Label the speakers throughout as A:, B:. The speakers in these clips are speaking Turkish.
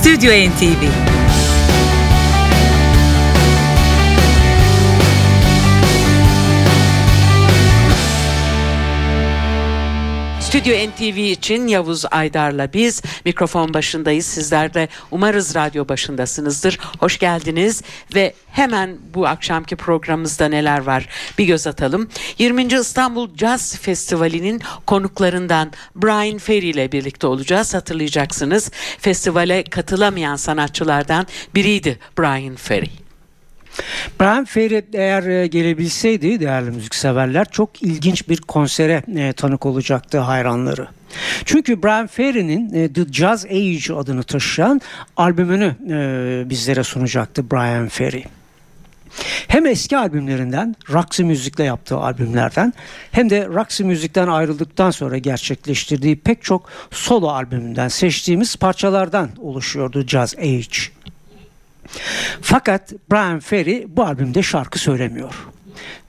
A: Stüdyo NTV Stüdyo NTV için Yavuz Aydar'la biz mikrofon başındayız. Sizler de umarız radyo başındasınızdır. Hoş geldiniz ve hemen bu akşamki programımızda neler var bir göz atalım. 20. İstanbul Jazz Festivali'nin konuklarından Brian Ferry ile birlikte olacağız. Hatırlayacaksınız festivale katılamayan sanatçılardan biriydi Brian Ferry.
B: Brian Ferry eğer e, gelebilseydi değerli müzikseverler çok ilginç bir konsere e, tanık olacaktı hayranları. Çünkü Brian Ferry'nin e, The Jazz Age adını taşıyan albümünü bizlere sunacaktı Brian Ferry. Hem eski albümlerinden, Roxy Müzik'le yaptığı albümlerden hem de Roxy Müzik'ten ayrıldıktan sonra gerçekleştirdiği pek çok solo albümünden seçtiğimiz parçalardan oluşuyordu Jazz Age. Fakat Brian Ferry bu albümde şarkı söylemiyor.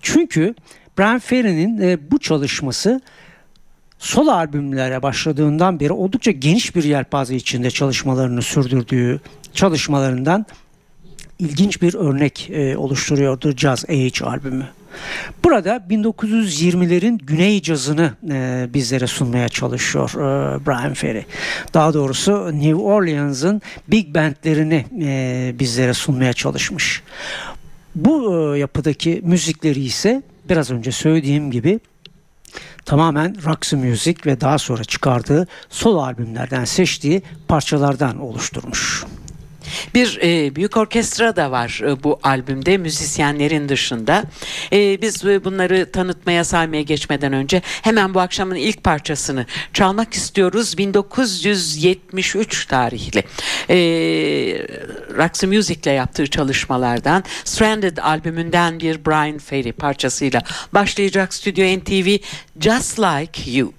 B: Çünkü Brian Ferry'nin e, bu çalışması solo albümlere başladığından beri oldukça geniş bir yelpaze içinde çalışmalarını sürdürdüğü çalışmalarından ilginç bir örnek e, oluşturuyordu Jazz Age albümü. Burada 1920'lerin güney cazını e, bizlere sunmaya çalışıyor e, Brian Ferry. Daha doğrusu New Orleans'ın big bandlerini e, bizlere sunmaya çalışmış. Bu e, yapıdaki müzikleri ise biraz önce söylediğim gibi tamamen Roxy Music ve daha sonra çıkardığı solo albümlerden seçtiği parçalardan oluşturmuş.
A: Bir e, büyük orkestra da var e, bu albümde müzisyenlerin dışında. E, biz e, bunları tanıtmaya saymaya geçmeden önce hemen bu akşamın ilk parçasını çalmak istiyoruz. 1973 tarihli e, Roxy Music ile yaptığı çalışmalardan Stranded albümünden bir Brian Ferry parçasıyla başlayacak Stüdyo NTV Just Like You.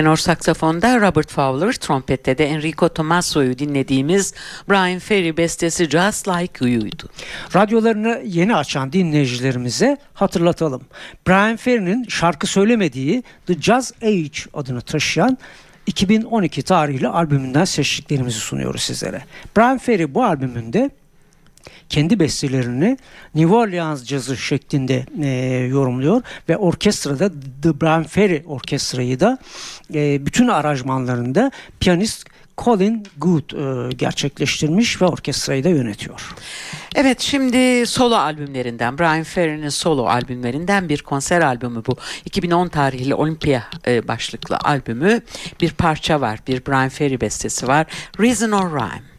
A: Tenor saksafonda Robert Fowler, trompette de Enrico Tomasso'yu dinlediğimiz Brian Ferry bestesi Just Like You'ydu.
B: Radyolarını yeni açan dinleyicilerimize hatırlatalım. Brian Ferry'nin şarkı söylemediği The Jazz Age adını taşıyan 2012 tarihli albümünden seçtiklerimizi sunuyoruz sizlere. Brian Ferry bu albümünde kendi bestelerini New Orleans cazı şeklinde e, yorumluyor ve orkestrada The Brian Ferry orkestrayı da e, bütün aranjmanlarında piyanist Colin Good e, gerçekleştirmiş ve orkestrayı da yönetiyor.
A: Evet şimdi solo albümlerinden Brian Ferry'nin solo albümlerinden bir konser albümü bu. 2010 tarihli Olympia e, başlıklı albümü bir parça var. Bir Brian Ferry bestesi var. Reason or Rhyme.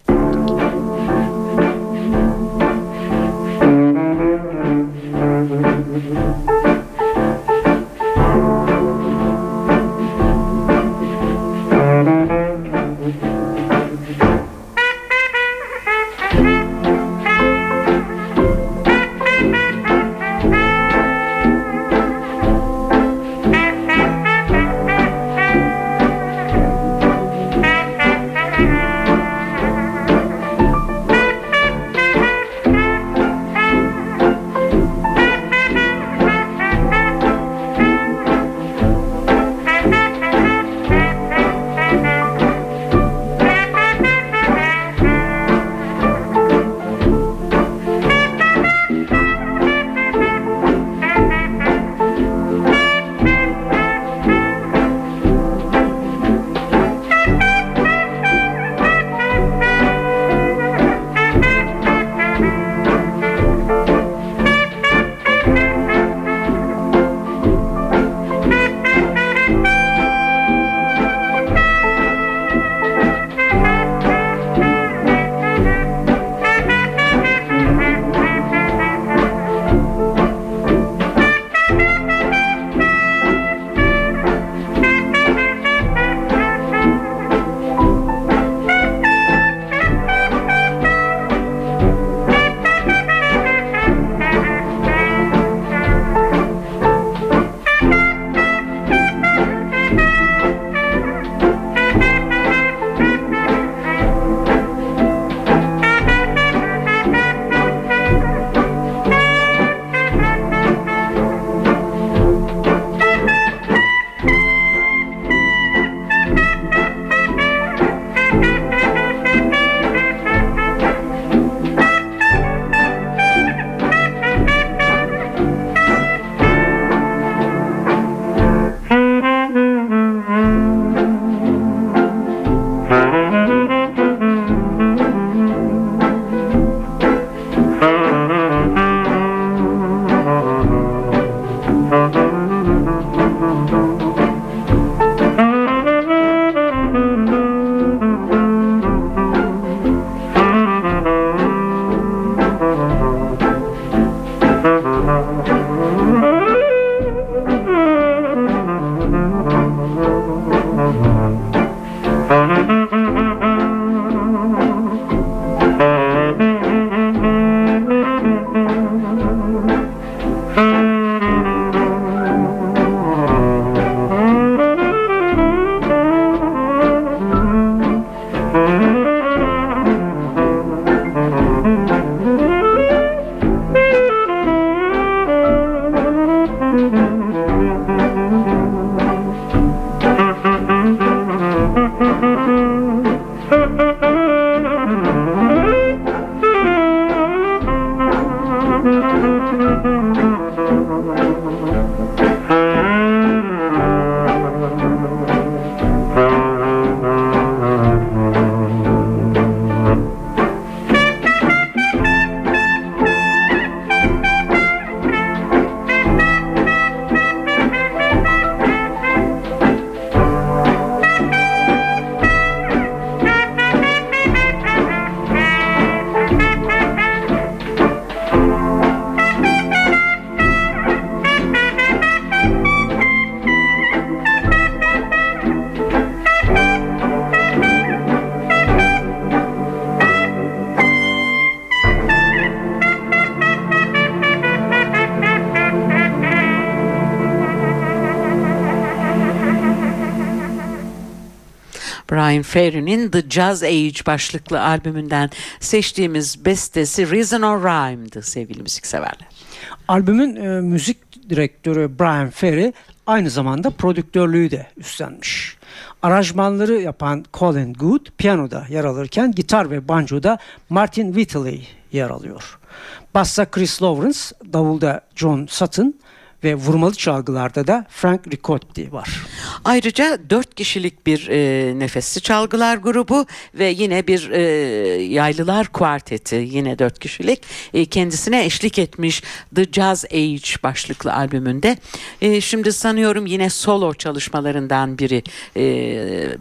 A: Brian Ferry'nin The Jazz Age başlıklı albümünden seçtiğimiz bestesi Reason or Rhyme'dı sevgili müzikseverler.
B: Albümün e, müzik direktörü Brian Ferry aynı zamanda prodüktörlüğü de üstlenmiş. Aranjmanları yapan Colin Good piyanoda yer alırken gitar ve banjoda Martin Whitley yer alıyor. Bassa Chris Lawrence, davulda John Sutton, ve vurmalı çalgılarda da Frank Ricotti var.
A: Ayrıca dört kişilik bir e, nefesli çalgılar grubu ve yine bir e, yaylılar kuarteti yine dört kişilik e, kendisine eşlik etmiş The Jazz Age başlıklı albümünde. E, şimdi sanıyorum yine solo çalışmalarından biri e,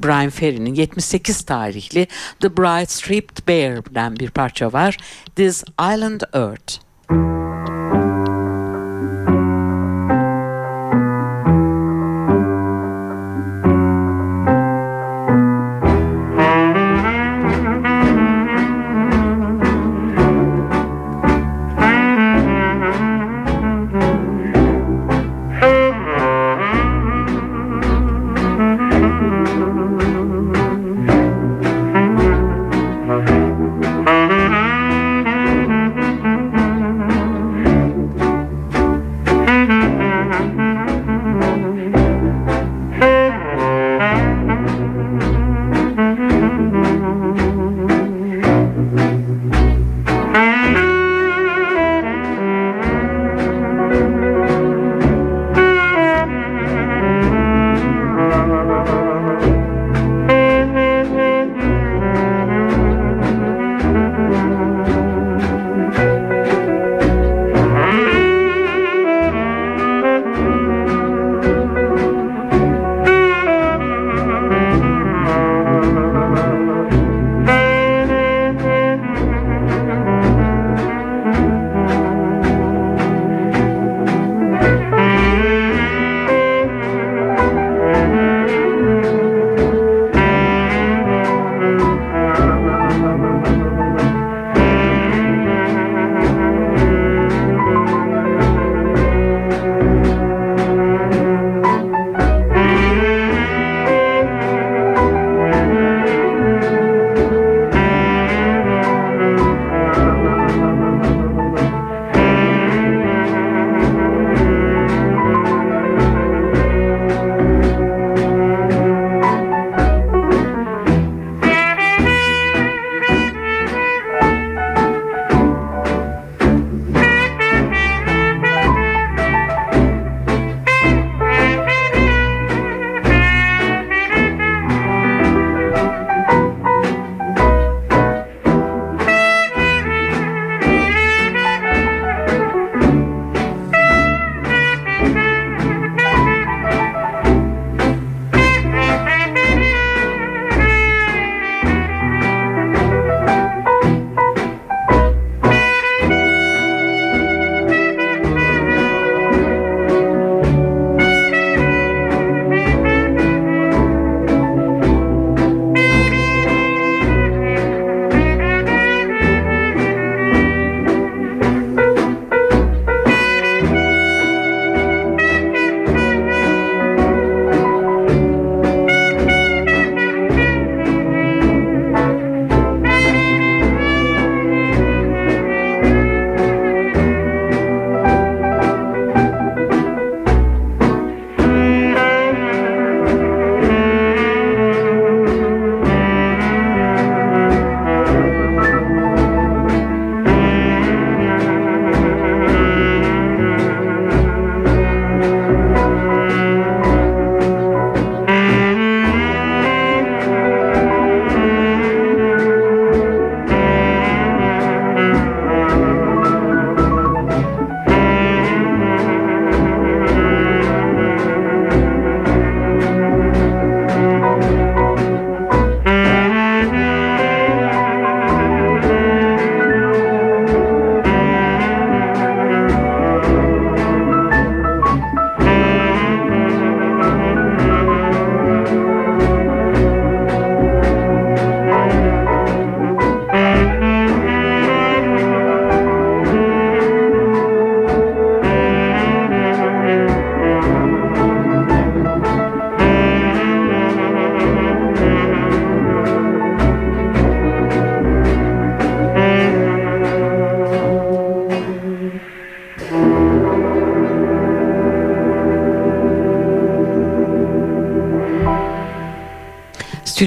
A: Brian Ferry'nin 78 tarihli The Bright Stripped Bear'den bir parça var. This Island Earth.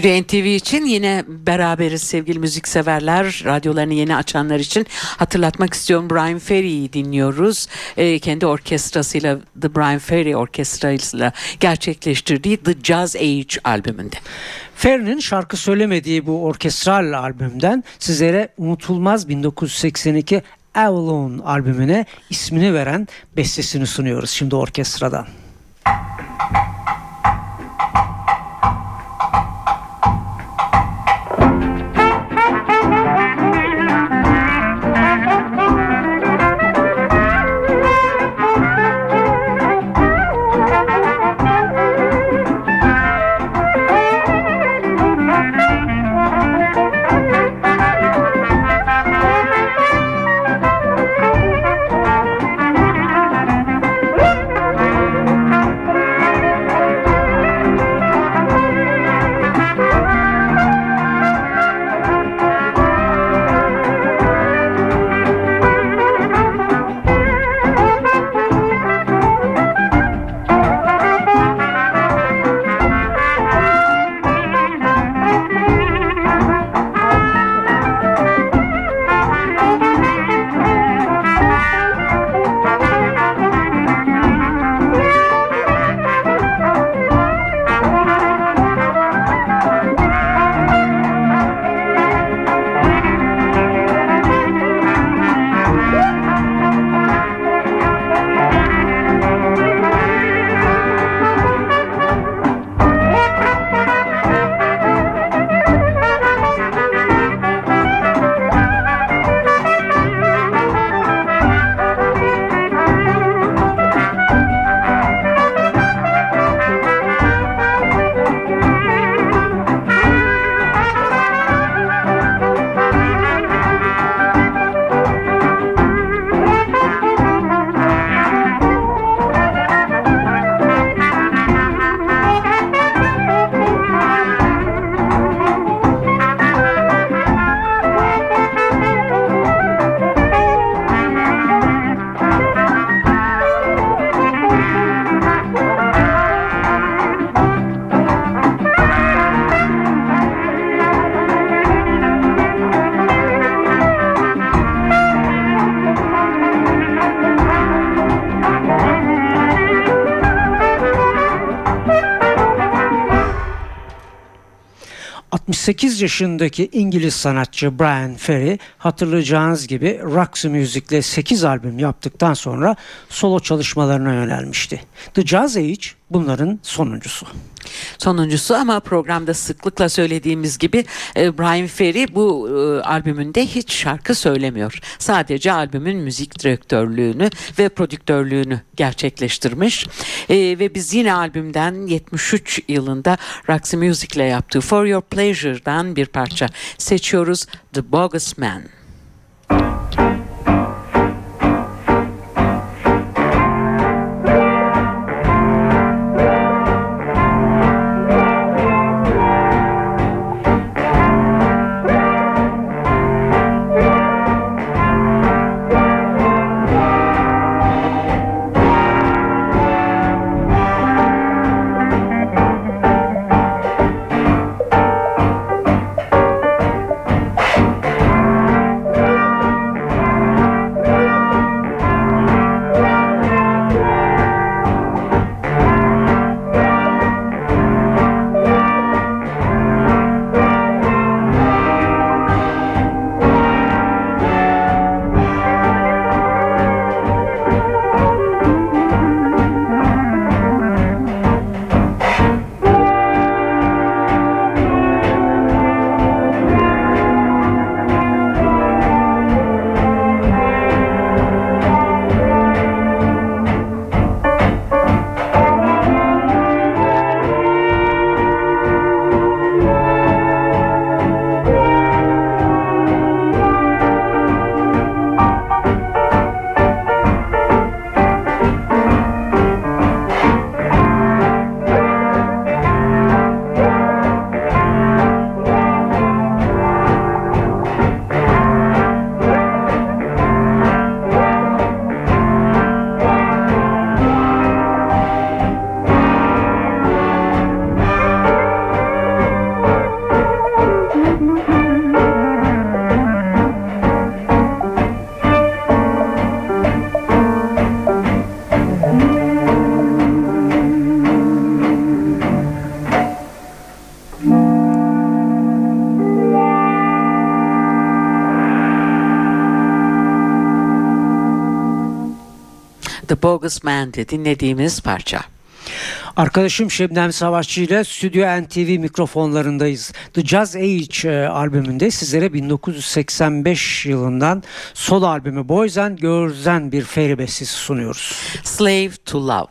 A: Stüdyo NTV için yine beraberiz sevgili müzikseverler. Radyolarını yeni açanlar için hatırlatmak istiyorum. Brian Ferry'i dinliyoruz. E, kendi orkestrasıyla The Brian Ferry Orkestrasıyla gerçekleştirdiği The Jazz Age albümünde.
B: Ferry'nin şarkı söylemediği bu orkestral albümden sizlere unutulmaz 1982 Avalon albümüne ismini veren bestesini sunuyoruz şimdi orkestradan. ...68 yaşındaki İngiliz sanatçı Brian Ferry... ...hatırlayacağınız gibi Roxy Music'le 8 albüm yaptıktan sonra... ...solo çalışmalarına yönelmişti. The Jazz Age bunların sonuncusu.
A: Sonuncusu ama programda sıklıkla söylediğimiz gibi e, Brian Ferry bu e, albümünde hiç şarkı söylemiyor. Sadece albümün müzik direktörlüğünü ve prodüktörlüğünü gerçekleştirmiş. E, ve biz yine albümden 73 yılında Roxy Music ile yaptığı For Your Pleasure'dan bir parça seçiyoruz. The Bogus Man. Bogus Man'di dinlediğimiz parça.
B: Arkadaşım Şebnem Savaşçı ile Stüdyo NTV mikrofonlarındayız. The Jazz Age e, albümünde sizlere 1985 yılından solo albümü Boys and Girls'den bir feri bestesi sunuyoruz.
A: Slave to Love.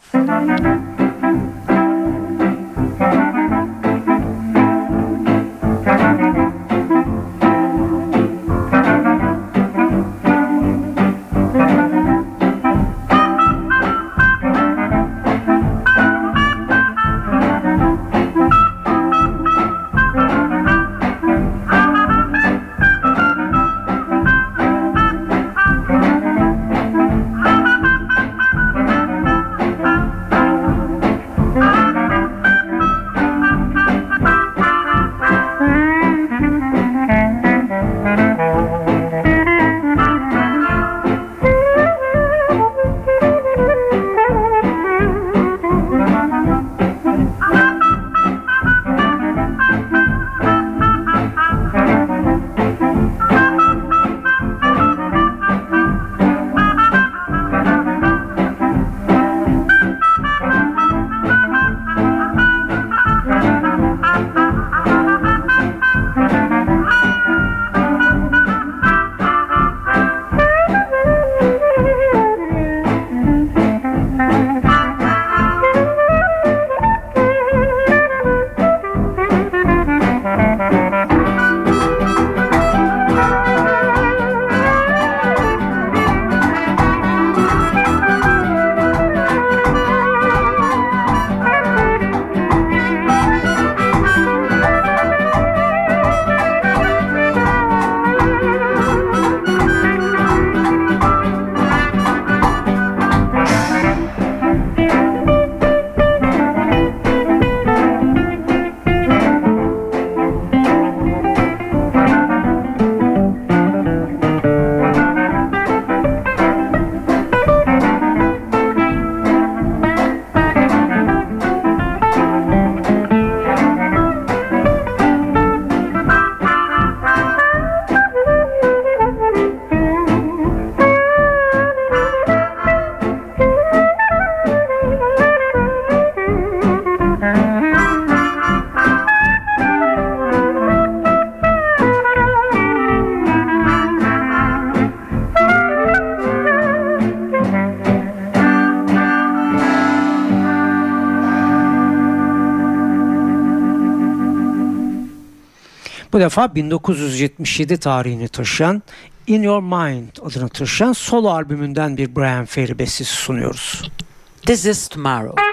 B: Defa 1977 tarihini taşıyan In Your Mind adını taşıyan solo albümünden bir Brian Ferry bestesi sunuyoruz.
A: This is Tomorrow.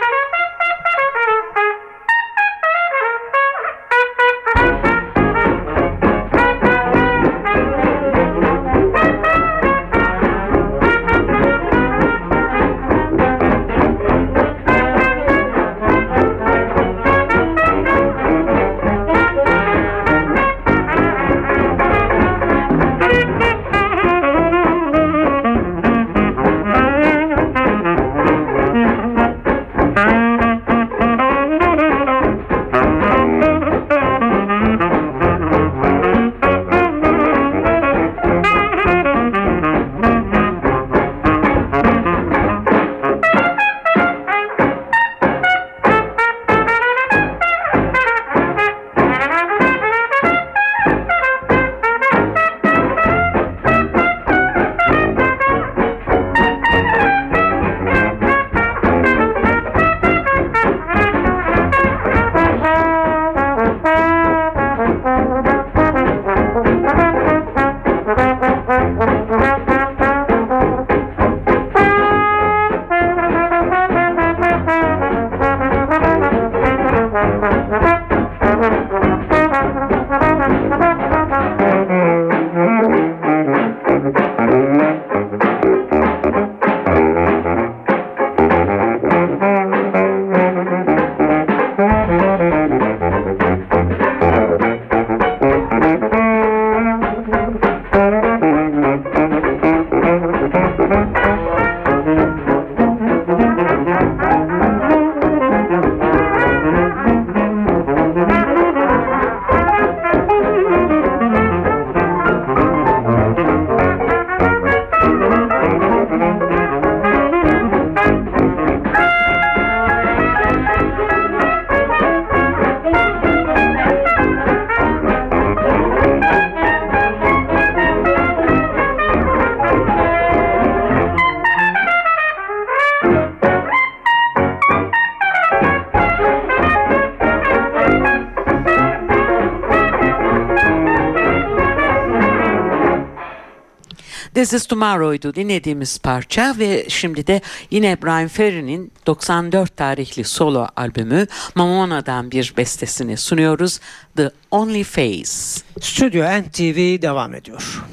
A: This is Tomorrow'ydu dinlediğimiz parça ve şimdi de yine Brian Ferry'nin 94 tarihli solo albümü Mamona'dan bir bestesini sunuyoruz. The Only Face.
B: Stüdyo NTV devam ediyor.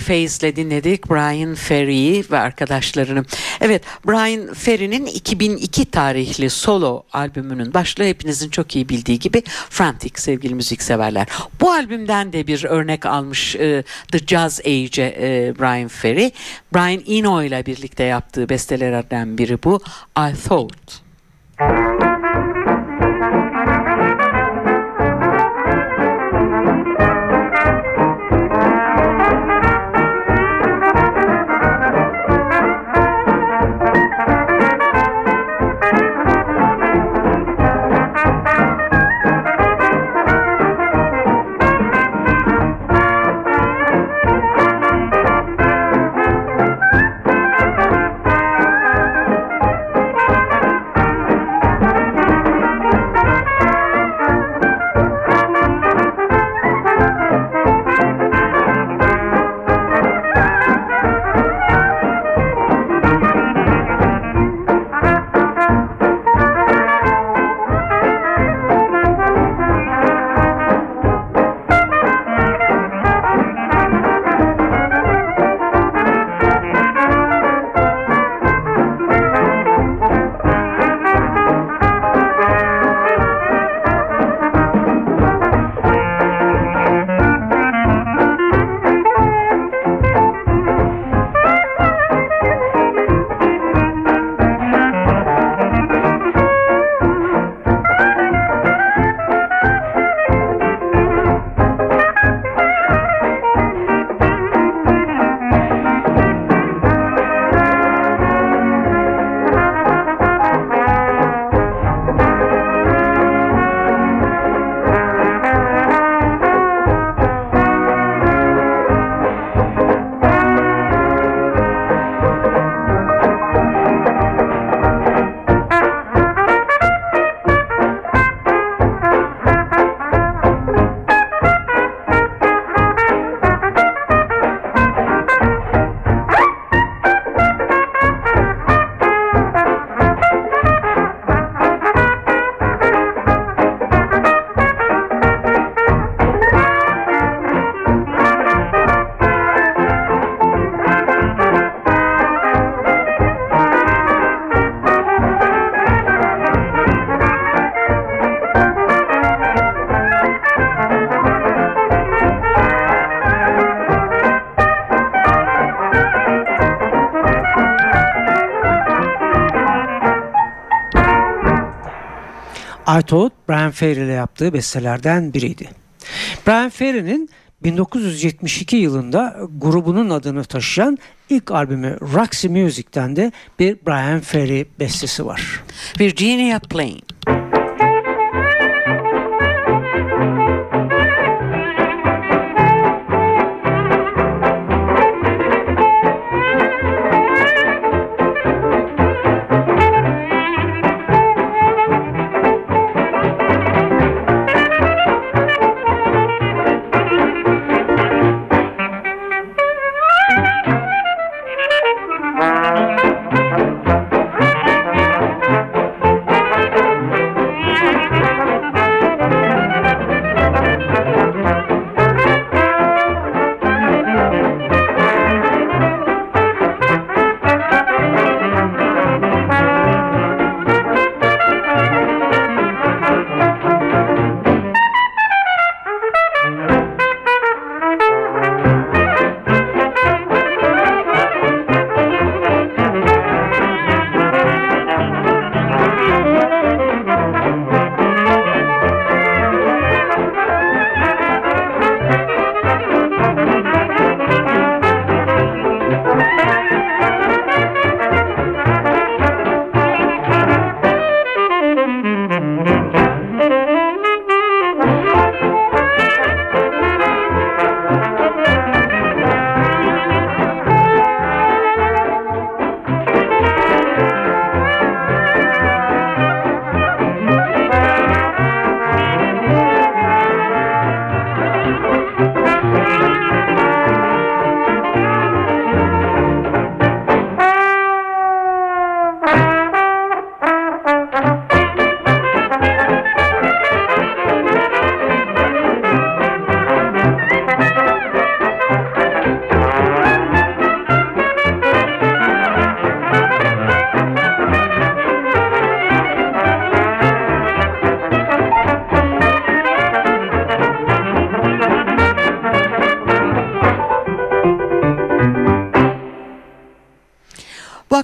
A: Only Face ile dinledik Brian Ferry'i ve arkadaşlarını. Evet Brian Ferry'nin 2002 tarihli solo albümünün başlığı hepinizin çok iyi bildiği gibi Frantic sevgili müzikseverler. Bu albümden de bir örnek almış e, The Jazz Age'e e, Brian Ferry. Brian Eno ile birlikte yaptığı bestelerden biri bu I Thought.
B: Thought Brian Ferry ile yaptığı bestelerden biriydi. Brian Ferry'nin 1972 yılında grubunun adını taşıyan ilk albümü Roxy Music'ten de bir Brian Ferry bestesi var.
A: Virginia Plain.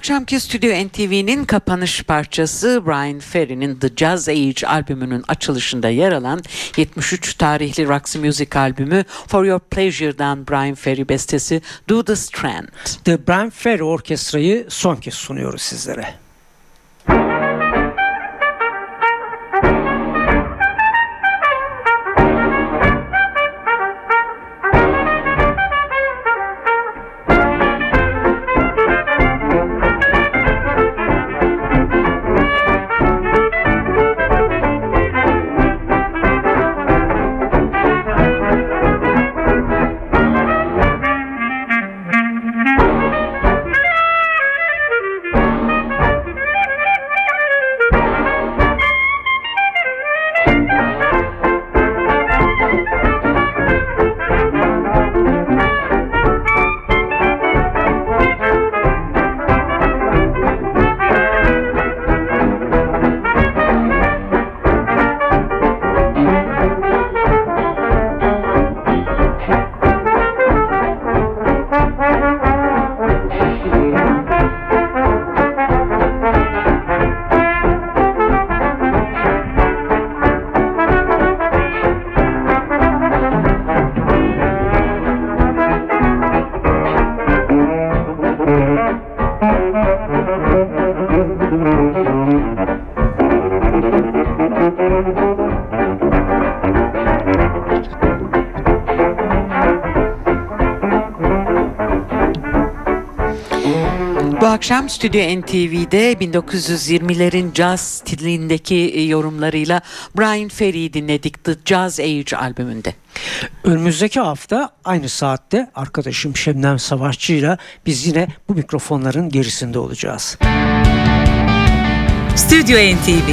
A: Akşamki Stüdyo NTV'nin kapanış parçası Brian Ferry'nin The Jazz Age albümünün açılışında yer alan 73 tarihli Roxy Music albümü For Your Pleasure'dan Brian Ferry bestesi Do the Strand.
B: The Brian Ferry Orkestra'yı son kez sunuyoruz sizlere.
A: Akşam Stüdyo NTV'de 1920'lerin caz stilindeki e, yorumlarıyla Brian Ferry'i dinledik The Jazz Age albümünde.
B: Önümüzdeki hafta aynı saatte arkadaşım Şebnem Savaşçı ile biz yine bu mikrofonların gerisinde olacağız.
C: Stüdyo NTV